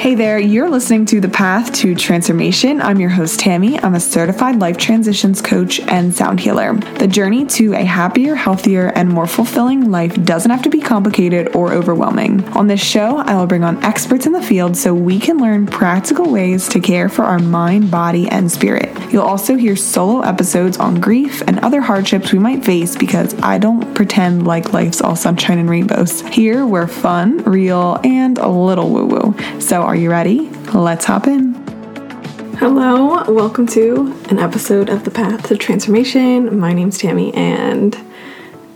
Hey there, you're listening to The Path to Transformation. I'm your host, Tammy. I'm a certified life transitions coach and sound healer. The journey to a happier, healthier, and more fulfilling life doesn't have to be complicated or overwhelming. On this show, I will bring on experts in the field so we can learn practical ways to care for our mind, body, and spirit. You'll also hear solo episodes on grief and other hardships we might face because I don't pretend like life's all sunshine and rainbows. Here, we're fun, real, and a little woo woo. So, are you ready? Let's hop in. Hello, welcome to an episode of The Path to Transformation. My name's Tammy, and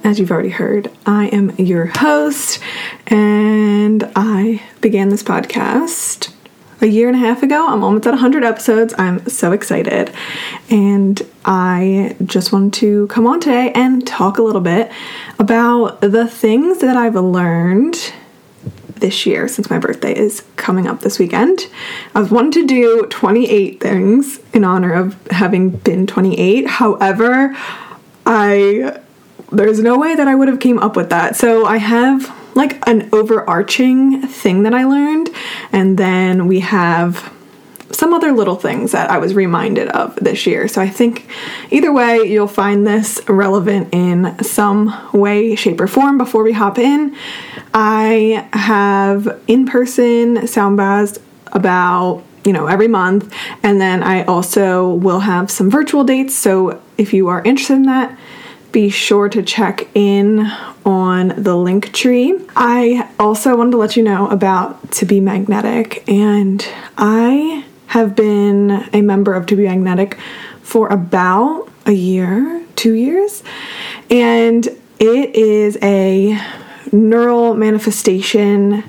as you've already heard, I am your host, and I began this podcast a year and a half ago. I'm almost at 100 episodes. I'm so excited. And I just wanted to come on today and talk a little bit about the things that I've learned this year since my birthday is coming up this weekend. I've wanted to do 28 things in honor of having been 28. However, I there's no way that I would have came up with that. So I have like an overarching thing that I learned and then we have some other little things that I was reminded of this year. So I think either way, you'll find this relevant in some way, shape, or form before we hop in. I have in person sound baths about you know every month and then i also will have some virtual dates so if you are interested in that be sure to check in on the link tree i also wanted to let you know about to be magnetic and i have been a member of To Be Magnetic for about a year, two years, and it is a neural manifestation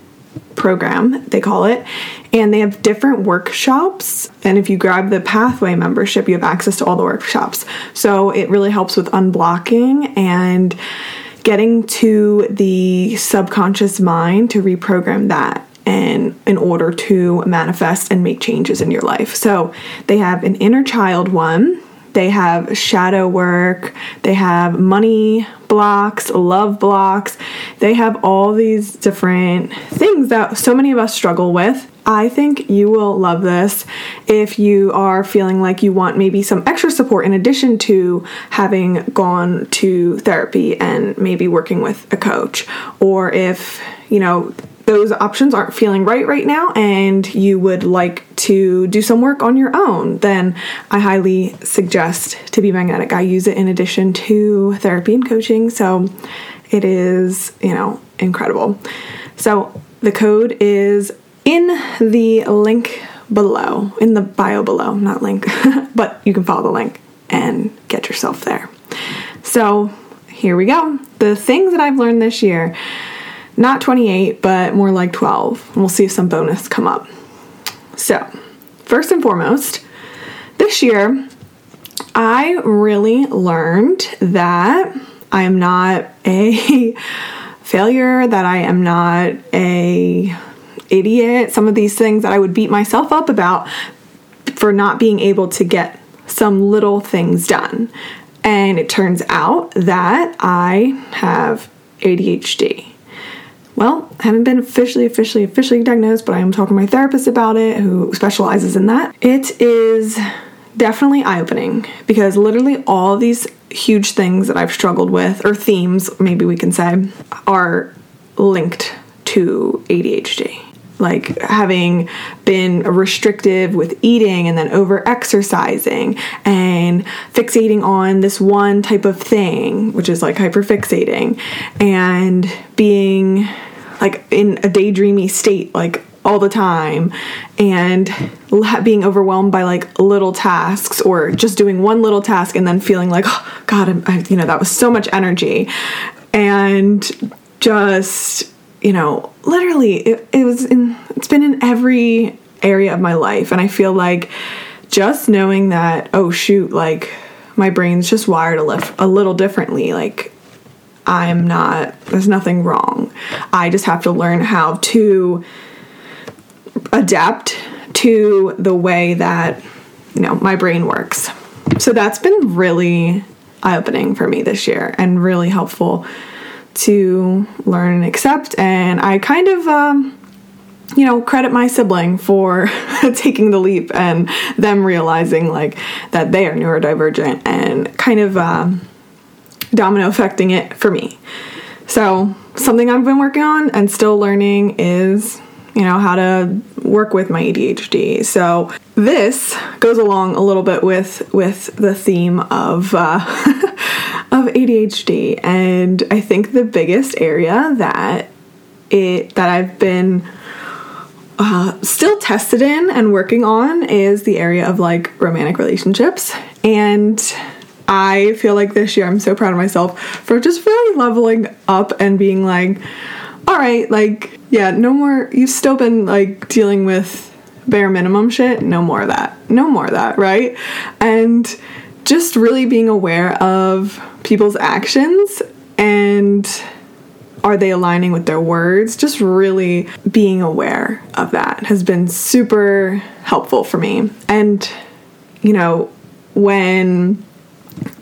program, they call it. And they have different workshops. And if you grab the Pathway membership, you have access to all the workshops. So it really helps with unblocking and getting to the subconscious mind to reprogram that and in order to manifest and make changes in your life. So they have an inner child one, they have shadow work, they have money blocks, love blocks. They have all these different things that so many of us struggle with. I think you will love this if you are feeling like you want maybe some extra support in addition to having gone to therapy and maybe working with a coach, or if you know those options aren't feeling right right now and you would like to do some work on your own, then I highly suggest To Be Magnetic. I use it in addition to therapy and coaching, so it is, you know, incredible. So the code is in the link below, in the bio below, not link, but you can follow the link and get yourself there. So here we go. The things that I've learned this year not 28, but more like 12. And we'll see if some bonus come up. So, first and foremost, this year I really learned that I am not a failure, that I am not a idiot. Some of these things that I would beat myself up about for not being able to get some little things done. And it turns out that I have ADHD. Well, I haven't been officially, officially, officially diagnosed, but I am talking to my therapist about it who specializes in that. It is definitely eye opening because literally all these huge things that I've struggled with, or themes, maybe we can say, are linked to ADHD. Like having been restrictive with eating and then over exercising and fixating on this one type of thing, which is like hyperfixating, and being like in a daydreamy state like all the time. And being overwhelmed by like little tasks or just doing one little task and then feeling like oh god I'm, you know that was so much energy. And just you know literally it, it was in it's been in every area of my life. And i feel like just knowing that oh shoot like my brain's just wired a, a little differently like I'm not, there's nothing wrong. I just have to learn how to adapt to the way that, you know, my brain works. So that's been really eye opening for me this year and really helpful to learn and accept. And I kind of, um, you know, credit my sibling for taking the leap and them realizing like that they are neurodivergent and kind of um, domino affecting it for me. So, something I've been working on and still learning is, you know, how to work with my ADHD. So, this goes along a little bit with with the theme of uh, of ADHD, and I think the biggest area that it that I've been uh, still tested in and working on is the area of like romantic relationships and I feel like this year I'm so proud of myself for just really leveling up and being like, all right, like, yeah, no more. You've still been like dealing with bare minimum shit. No more of that. No more of that, right? And just really being aware of people's actions and are they aligning with their words? Just really being aware of that has been super helpful for me. And, you know, when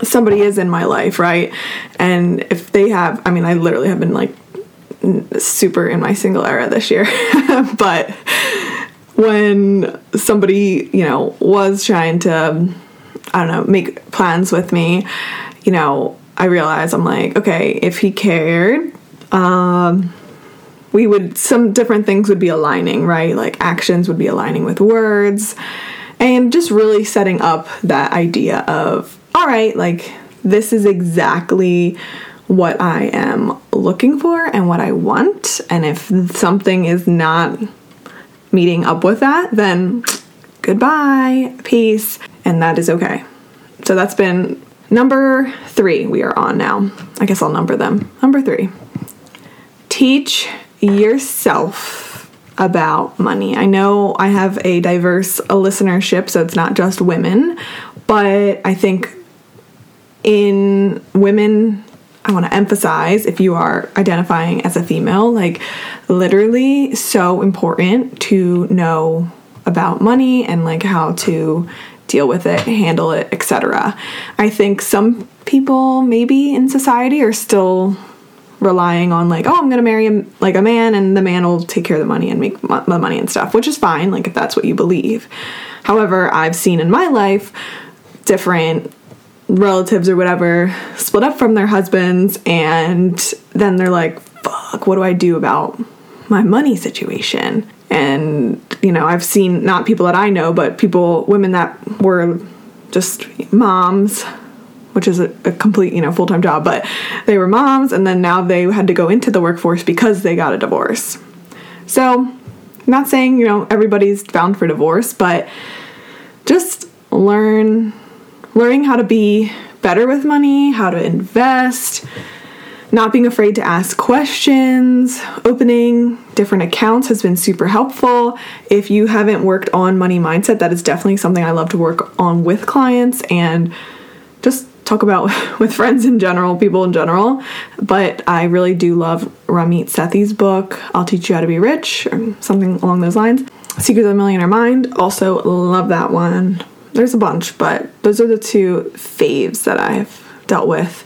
somebody is in my life, right? And if they have, I mean, I literally have been like super in my single era this year, but when somebody, you know, was trying to, I don't know, make plans with me, you know, I realized I'm like, okay, if he cared, um, we would, some different things would be aligning, right? Like actions would be aligning with words, and just really setting up that idea of all right, like this is exactly what I am looking for and what I want. And if something is not meeting up with that, then goodbye, peace, and that is okay. So that's been number three we are on now. I guess I'll number them. Number three teach yourself about money. I know I have a diverse listenership, so it's not just women, but I think in women I want to emphasize if you are identifying as a female, like literally so important to know about money and like how to deal with it, handle it, etc. I think some people maybe in society are still relying on like, oh, I'm gonna marry a, like a man and the man will take care of the money and make the money and stuff, which is fine, like if that's what you believe. However, I've seen in my life different relatives or whatever split up from their husbands and then they're like fuck what do i do about my money situation? And you know i've seen not people that i know but people women that were just moms which is a, a complete you know full-time job but they were moms and then now they had to go into the workforce because they got a divorce. So not saying you know everybody's bound for divorce but just learn learning how to be better with money, how to invest, not being afraid to ask questions, opening different accounts has been super helpful. If you haven't worked on money mindset, that is definitely something I love to work on with clients and just talk about with friends in general, people in general. But I really do love Ramit Sethi's book, I'll Teach You How to Be Rich, or something along those lines. Secrets of the Millionaire Mind, also love that one there's a bunch, but those are the two faves that I've dealt with.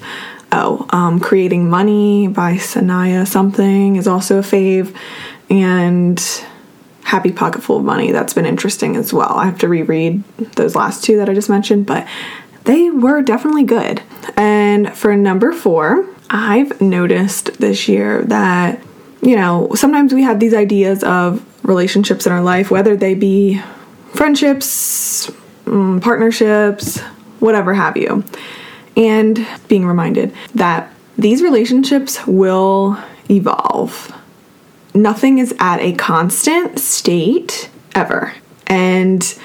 Oh, um, Creating Money by Sanaya something is also a fave, and Happy Pocket Full of Money. That's been interesting as well. I have to reread those last two that I just mentioned, but they were definitely good. And for number four, I've noticed this year that, you know, sometimes we have these ideas of relationships in our life, whether they be friendships, um, partnerships, whatever have you. And being reminded that these relationships will evolve. Nothing is at a constant state ever. And,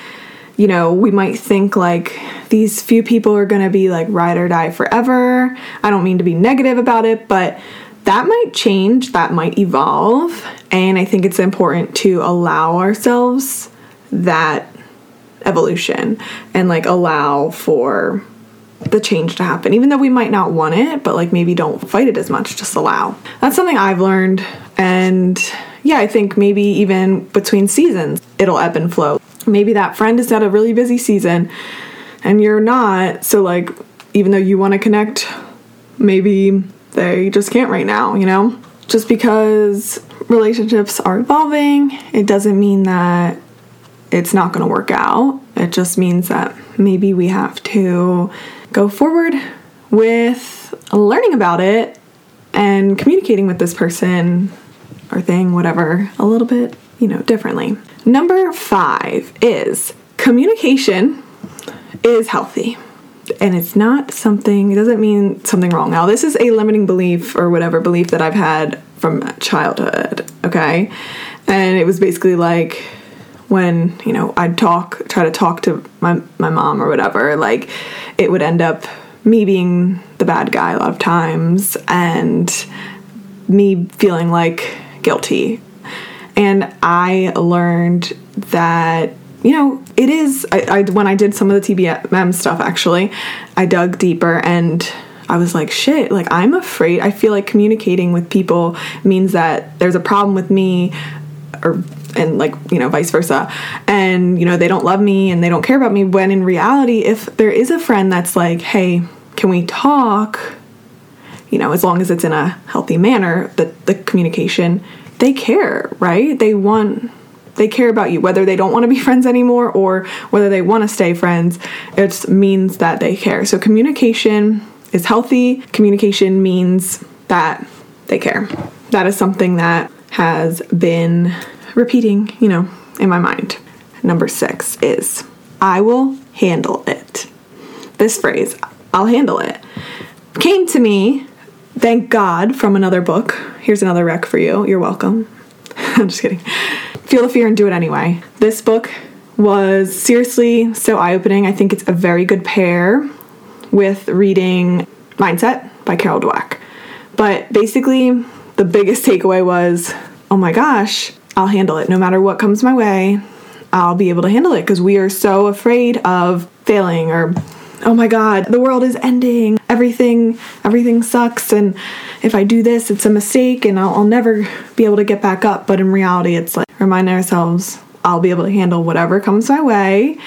you know, we might think like these few people are gonna be like ride or die forever. I don't mean to be negative about it, but that might change, that might evolve. And I think it's important to allow ourselves that evolution and like allow for the change to happen. Even though we might not want it but like maybe don't fight it as much just allow. That's something i've learned. And yeah i think maybe even between seasons it'll ebb and flow. Maybe that friend is at a really busy season and you're not. So like even though you want to connect maybe they just can't right now you know? Just because relationships are evolving. It doesn't mean that it's not going to work out. It just means that maybe we have to go forward with learning about it and communicating with this person or thing, whatever, a little bit, you know, differently. Number five is communication is healthy. And it's not something, it doesn't mean something wrong. Now, this is a limiting belief or whatever belief that I've had from childhood, okay? And it was basically like, when you know I'd talk, try to talk to my my mom or whatever, like it would end up me being the bad guy a lot of times and me feeling like guilty. And I learned that you know it is I, I when I did some of the TBM stuff actually, I dug deeper and I was like, shit, like I'm afraid. I feel like communicating with people means that there's a problem with me or and like you know vice versa. And you know they don't love me and they don't care about me when in reality if there is a friend that's like hey can we talk? You know as long as it's in a healthy manner the, the communication they care right? They want they care about you whether they don't want to be friends anymore or whether they want to stay friends it means that they care. So communication is healthy. Communication means that they care. That is something that has been repeating, you know, in my mind. Number six is I will handle it. This phrase, I'll handle it, came to me, thank God, from another book. Here's another rec for you. You're welcome. I'm just kidding. Feel the fear and do it anyway. This book was seriously so eye opening. I think it's a very good pair with reading Mindset by Carol Dweck. But basically, the biggest takeaway was oh my gosh, I'll handle it. No matter what comes my way, I'll be able to handle it because we are so afraid of failing or oh my god, the world is ending. Everything everything sucks and if I do this, it's a mistake and I'll, I'll never be able to get back up. But in reality, it's like reminding ourselves I'll be able to handle whatever comes my way.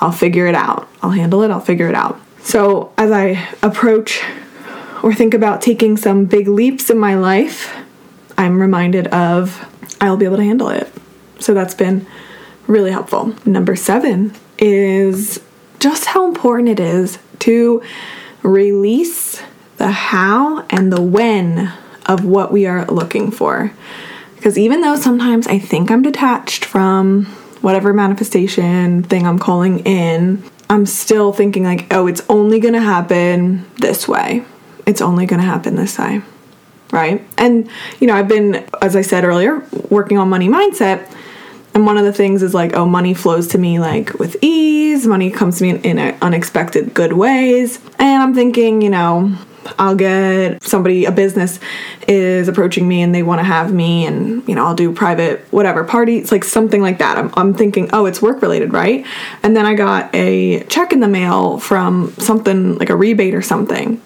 I'll figure it out. I'll handle it. I'll figure it out. So, as I approach or think about taking some big leaps in my life, I'm reminded of I'll be able to handle it. So that's been really helpful. Number seven is just how important it is to release the how and the when of what we are looking for. Because even though sometimes I think I'm detached from whatever manifestation thing I'm calling in, I'm still thinking, like, oh, it's only gonna happen this way. It's only gonna happen this way right? And, you know, I've been, as I said earlier, working on money mindset. And one of the things is like, oh, money flows to me like with ease, money comes to me in, in unexpected good ways. And I'm thinking, you know, I'll get somebody, a business is approaching me and they want to have me, and you know, I'll do private whatever parties, like something like that. I'm, I'm thinking, oh, it's work related, right? And then I got a check in the mail from something like a rebate or something.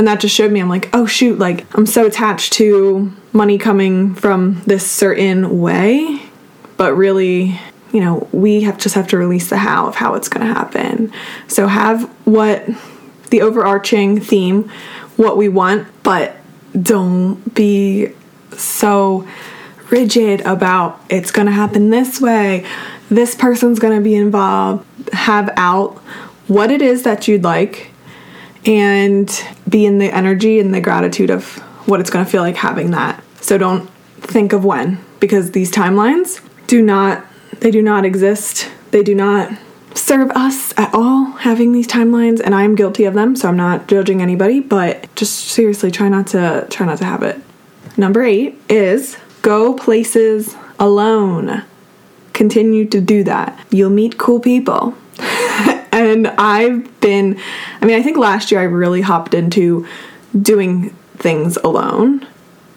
And that just showed me, I'm like, oh shoot, like I'm so attached to money coming from this certain way, but really, you know, we have just have to release the how of how it's going to happen. So have what the overarching theme, what we want, but don't be so rigid about it's going to happen this way. This person's going to be involved. Have out what it is that you'd like and be in the energy and the gratitude of what it's going to feel like having that. So don't think of when because these timelines do not they do not exist. They do not serve us at all having these timelines and I'm guilty of them, so I'm not judging anybody, but just seriously try not to try not to have it. Number 8 is go places alone. Continue to do that. You'll meet cool people. And I've been, I mean, I think last year I really hopped into doing things alone.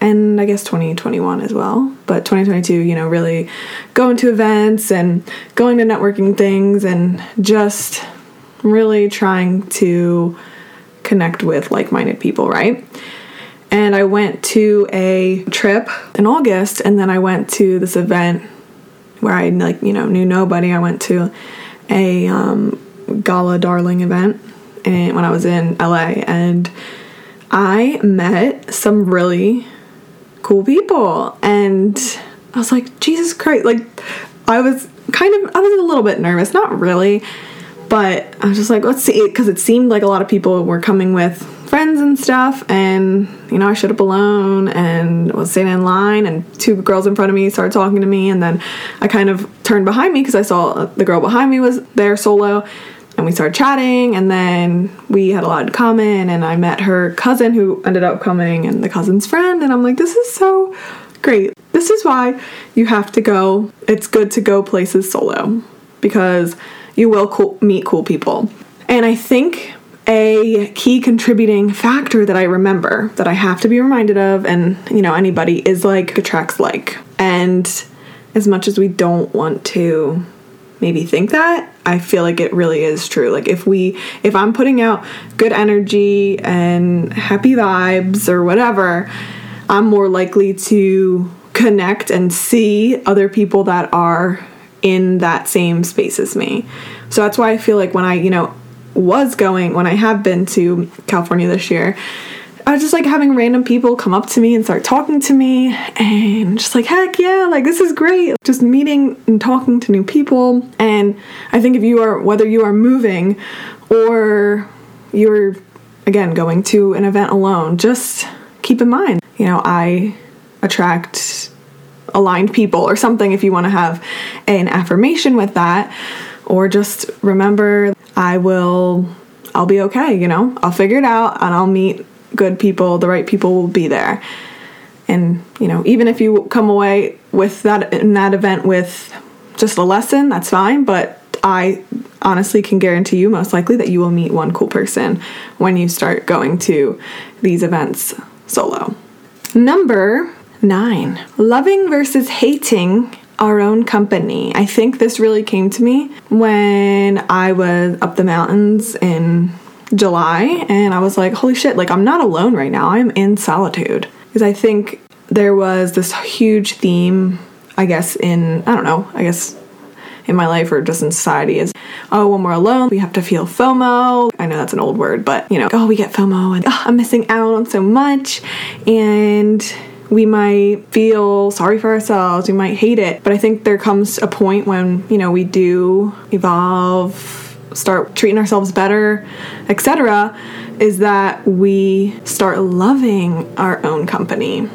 And I guess 2021 as well. But 2022, you know, really going to events and going to networking things and just really trying to connect with like minded people, right? And I went to a trip in August and then I went to this event where I like, you know, knew nobody. I went to a um, gala darling event and when I was in LA and I met some really cool people. And I was like, Jesus Christ. Like, I was kind of, I was a little bit nervous. Not really. But I was just like, let's see. Because it seemed like a lot of people were coming with friends and stuff. And, you know, I showed up alone and was standing in line. And two girls in front of me started talking to me. And then I kind of turned behind me because I saw the girl behind me was there solo and we started chatting and then we had a lot in common and i met her cousin who ended up coming and the cousin's friend and i'm like this is so great. This is why you have to go. It's good to go places solo because you will cool, meet cool people. And i think a key contributing factor that i remember that i have to be reminded of and you know anybody is like attracts like. And as much as we don't want to maybe think that i feel like it really is true. Like if we if i'm putting out good energy and happy vibes or whatever i'm more likely to connect and see other people that are in that same space as me. So that's why i feel like when i you know was going when i have been to california this year I was just like having random people come up to me and start talking to me, and just like, heck yeah, like this is great. Just meeting and talking to new people. And I think if you are, whether you are moving or you're, again, going to an event alone, just keep in mind, you know, I attract aligned people or something if you want to have an affirmation with that. Or just remember, I will, I'll be okay, you know, I'll figure it out and I'll meet good people, the right people will be there. And, you know, even if you come away with that in that event with just a lesson, that's fine, but I honestly can guarantee you most likely that you will meet one cool person when you start going to these events solo. Number 9. Loving versus hating our own company. I think this really came to me when I was up the mountains in July and I was like, holy shit, like I'm not alone right now. I'm in solitude. Because I think there was this huge theme, I guess, in, I don't know, I guess in my life or just in society is, oh, when we're alone, we have to feel FOMO. I know that's an old word, but you know, oh, we get FOMO and oh, I'm missing out on so much. And we might feel sorry for ourselves, we might hate it. But I think there comes a point when, you know, we do evolve start treating ourselves better, etc., is that we start loving our own company.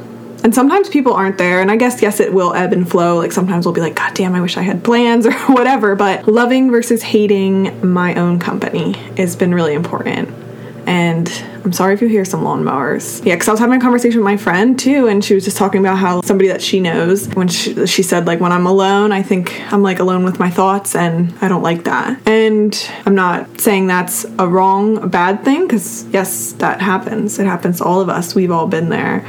And sometimes people aren't there, and I guess, yes, it will ebb and flow. Like sometimes we'll be like, God damn, I wish I had plans or whatever. But loving versus hating my own company has been really important. And I'm sorry if you hear some lawnmowers. Yeah, because I was having a conversation with my friend too, and she was just talking about how somebody that she knows, when she, she said, like, when I'm alone, I think I'm like alone with my thoughts, and I don't like that. And I'm not saying that's a wrong, a bad thing, because yes, that happens. It happens to all of us. We've all been there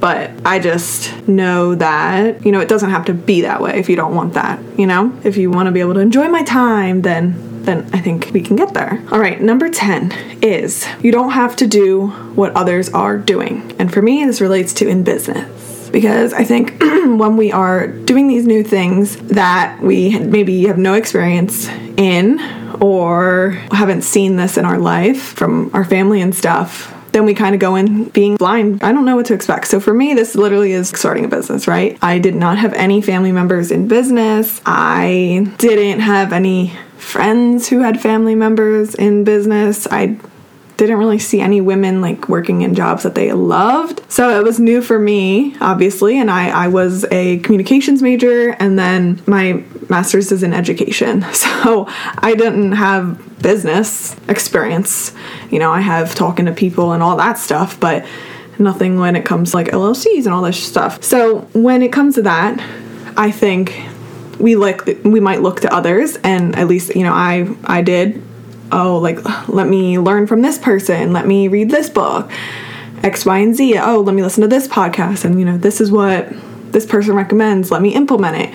but I just know that, you know, it doesn't have to be that way if you don't want that, you know? If you want to be able to enjoy my time, then then I think we can get there. All right, number 10 is you don't have to do what others are doing. And for me, this relates to in business because I think when we are doing these new things that we maybe have no experience in or haven't seen this in our life from our family and stuff, then we kind of go in being blind. I don't know what to expect. So for me, this literally is starting a business, right? I did not have any family members in business. I didn't have any friends who had family members in business. I didn't really see any women like working in jobs that they loved. So it was new for me, obviously, and I, I was a communications major and then my master's is in education. So I didn't have business experience. You know, I have talking to people and all that stuff, but nothing when it comes to like LLCs and all this stuff. So when it comes to that, I think we like we might look to others and at least you know i i did. Oh like let me learn from this person. Let me read this book. X y and z. Oh let me listen to this podcast. And you know this is what this person recommends. Let me implement it.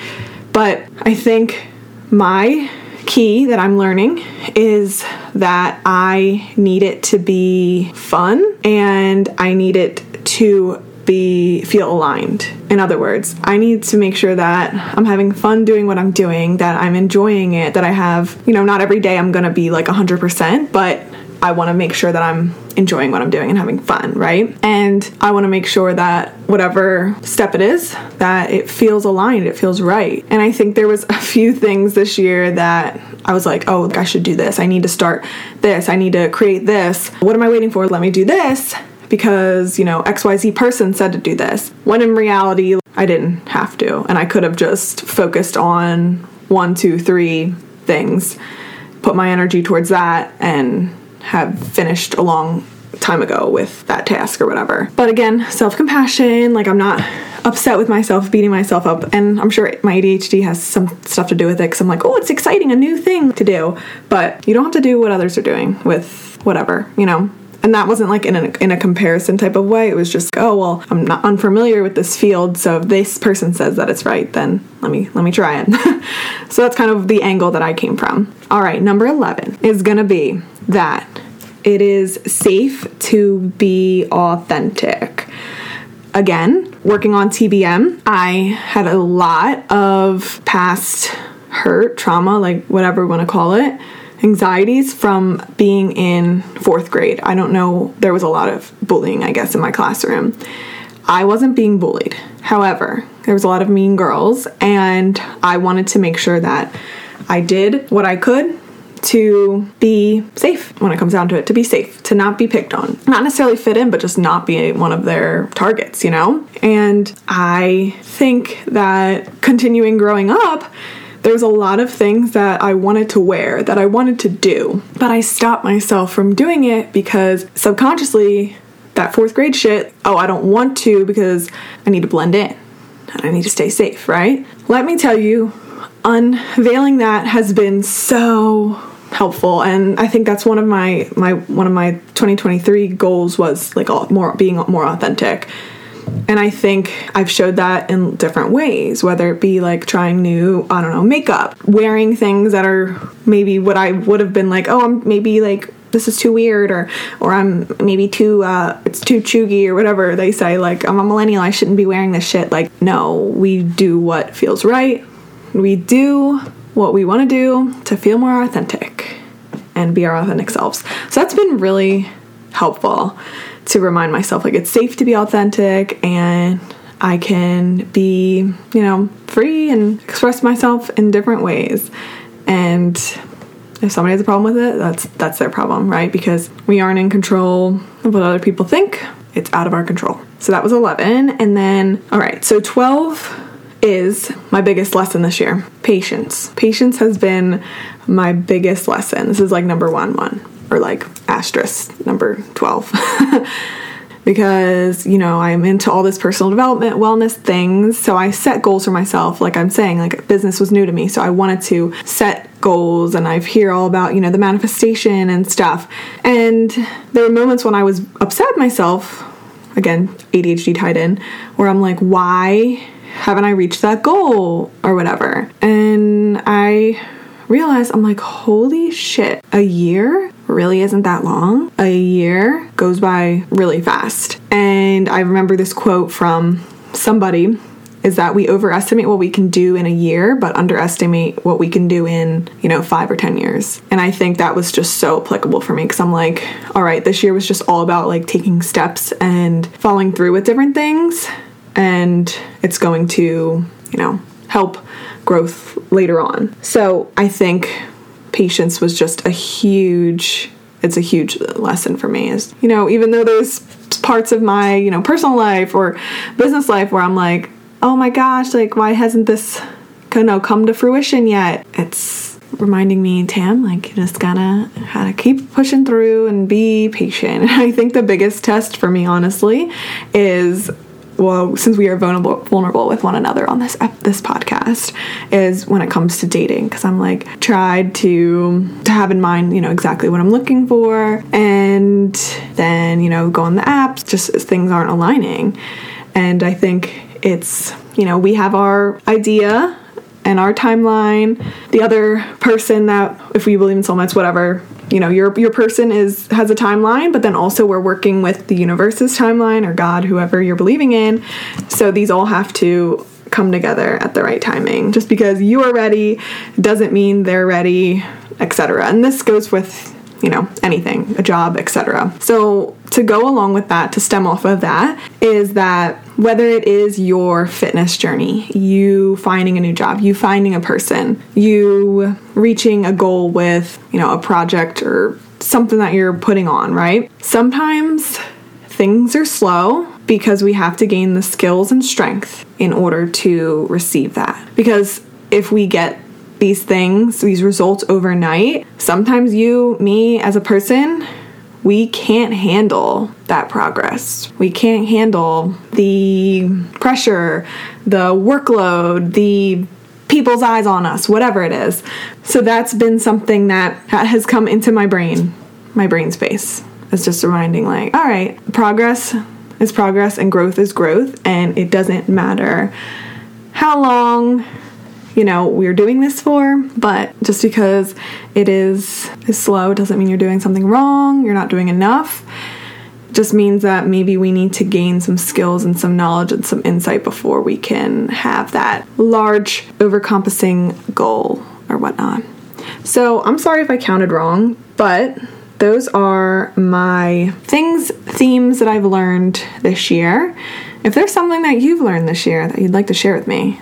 But i think my key that i'm learning is that i need it to be fun and i need it to be feel aligned. In other words, I need to make sure that I'm having fun doing what I'm doing, that I'm enjoying it, that I have, you know, not every day I'm going to be like 100%, but I want to make sure that I'm enjoying what I'm doing and having fun, right? And I want to make sure that whatever step it is, that it feels aligned, it feels right. And I think there was a few things this year that I was like, oh, I should do this. I need to start this. I need to create this. What am I waiting for? Let me do this because, you know, XYZ person said to do this. When in reality, I didn't have to. And I could have just focused on one, two, three things, put my energy towards that, and have finished a long time ago with that task or whatever. But again, self compassion, like I'm not upset with myself, beating myself up. And I'm sure my ADHD has some stuff to do with it because I'm like, oh, it's exciting, a new thing to do. But you don't have to do what others are doing with whatever, you know? And that wasn't like in a, in a comparison type of way. It was just, oh well, I'm not unfamiliar with this field, so if this person says that it's right, then let me let me try it. so that's kind of the angle that I came from. All right, number 11 is to be that it is safe to be authentic. Again, working on TBM, I had a lot of past hurt, trauma, like whatever we want to call it, anxieties from being in fourth grade. I don't know, there was a lot of bullying, I guess, in my classroom. I wasn't being bullied. However, there was a lot of mean girls, and I wanted to make sure that I did what I could to be safe when it comes down to it, to be safe, to not be picked on. Not necessarily fit in, but just not be one of their targets, you know? And I think that continuing growing up, there was a lot of things that I wanted to wear, that I wanted to do, but I stopped myself from doing it because subconsciously, that fourth grade shit, oh, I don't want to because I need to blend in and I need to stay safe, right? Let me tell you, unveiling that has been so helpful and i think that's one of my my one of my 2023 goals was like all, more being more authentic and I think I've showed that in different ways, whether it be like trying new, I don't know, makeup, wearing things that are maybe what I would have been like, oh, I'm maybe like this is too weird or or I'm maybe too uh it's too cheugy or whatever they say like I'm a millennial I shouldn't be wearing this shit. Like no we do what feels right. We do what we want to do to feel more authentic and be our authentic selves. So that's been really helpful to remind myself like it's safe to be authentic and I can be, you know, free and express myself in different ways. And if somebody has a problem with it, that's that's their problem, right? Because we aren't in control of what other people think. It's out of our control. So that was 11 and then all right, so 12 is my biggest lesson this year. Patience. Patience has been my biggest lesson. This is like number 1 one or like asterisk number 12. because, you know, I'm into all this personal development, wellness things. So I set goals for myself. Like I'm saying, like business was new to me. So I wanted to set goals and I've hear all about, you know, the manifestation and stuff. And there were moments when I was upset myself, again, ADHD tied in, where I'm like, why haven't I reached that goal or whatever? And I realized I'm like, holy shit, a year really isn't that long. A year goes by really fast. And I remember this quote from somebody is that we overestimate what we can do in a year but underestimate what we can do in you know five or ten years and i think that was just so applicable for me because i'm like all right this year was just all about like taking steps and following through with different things and it's going to you know help growth later on so i think patience was just a huge it's a huge lesson for me is you know even though there's parts of my you know personal life or business life where i'm like oh my gosh like why hasn't this you come to fruition yet? It's reminding me tam like you just gotta gotta keep pushing through and be patient. I think the biggest test for me honestly is well, since we are vulnerable vulnerable with one another on this this podcast, is when it comes to dating. Because I'm like tried to to have in mind, you know, exactly what I'm looking for, and then you know go on the apps just as things aren't aligning. And I think it's you know we have our idea and our timeline. The other person that, if we believe in soulmates, whatever, you know your your person is has a timeline but then also we're working with the universe's timeline or god whoever you're believing in. So these all have to come together at the right timing. Just because you are ready doesn't mean they're ready etc and this goes with you know, anything, a job, etc. So, to go along with that, to stem off of that, is that whether it is your fitness journey, you finding a new job, you finding a person, you reaching a goal with, you know, a project or something that you're putting on, right? Sometimes things are slow because we have to gain the skills and strength in order to receive that. Because if we get these things, these results overnight, sometimes you, me as a person, we can't handle that progress. We can't handle the pressure, the workload, the people's eyes on us, whatever it is. So that's been something that has come into my brain, my brain space. It's just reminding, like, all right, progress is progress and growth is growth, and it doesn't matter how long you know we're doing this for but just because it is is slow doesn't mean you're doing something wrong you're not doing enough it just means that maybe we need to gain some skills and some knowledge and some insight before we can have that large overcompassing goal or whatnot so i'm sorry if i counted wrong but those are my things, themes that I've learned this year. If there's something that you've learned this year that you'd like to share with me,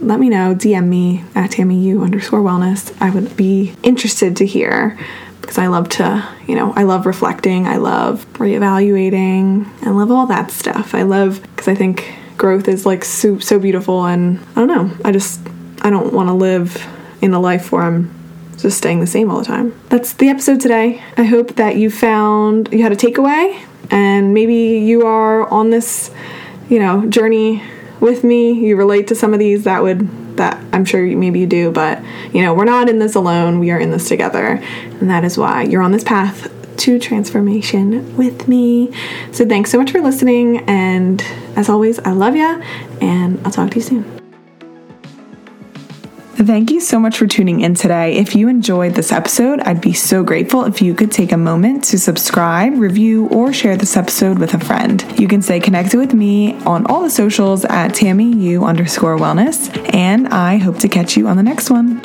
let me know. DM me at TammyU underscore wellness. I would be interested to hear because I love to, you know, I love reflecting, I love reevaluating, I love all that stuff. I love because I think growth is like so, so beautiful, and I don't know, I just, I don't want to live in a life where I'm just staying the same all the time. That's the episode today. I hope that you found you had a takeaway and maybe you are on this, you know, journey with me. You relate to some of these that would that I'm sure maybe you do, but you know, we're not in this alone. We are in this together. And that is why you're on this path to transformation with me. So thanks so much for listening and as always, I love you and I'll talk to you soon. Thank you so much for tuning in today. If you enjoyed this episode, I'd be so grateful if you could take a moment to subscribe, review, or share this episode with a friend. You can stay connected with me on all the socials at TammyU underscore wellness, and I hope to catch you on the next one.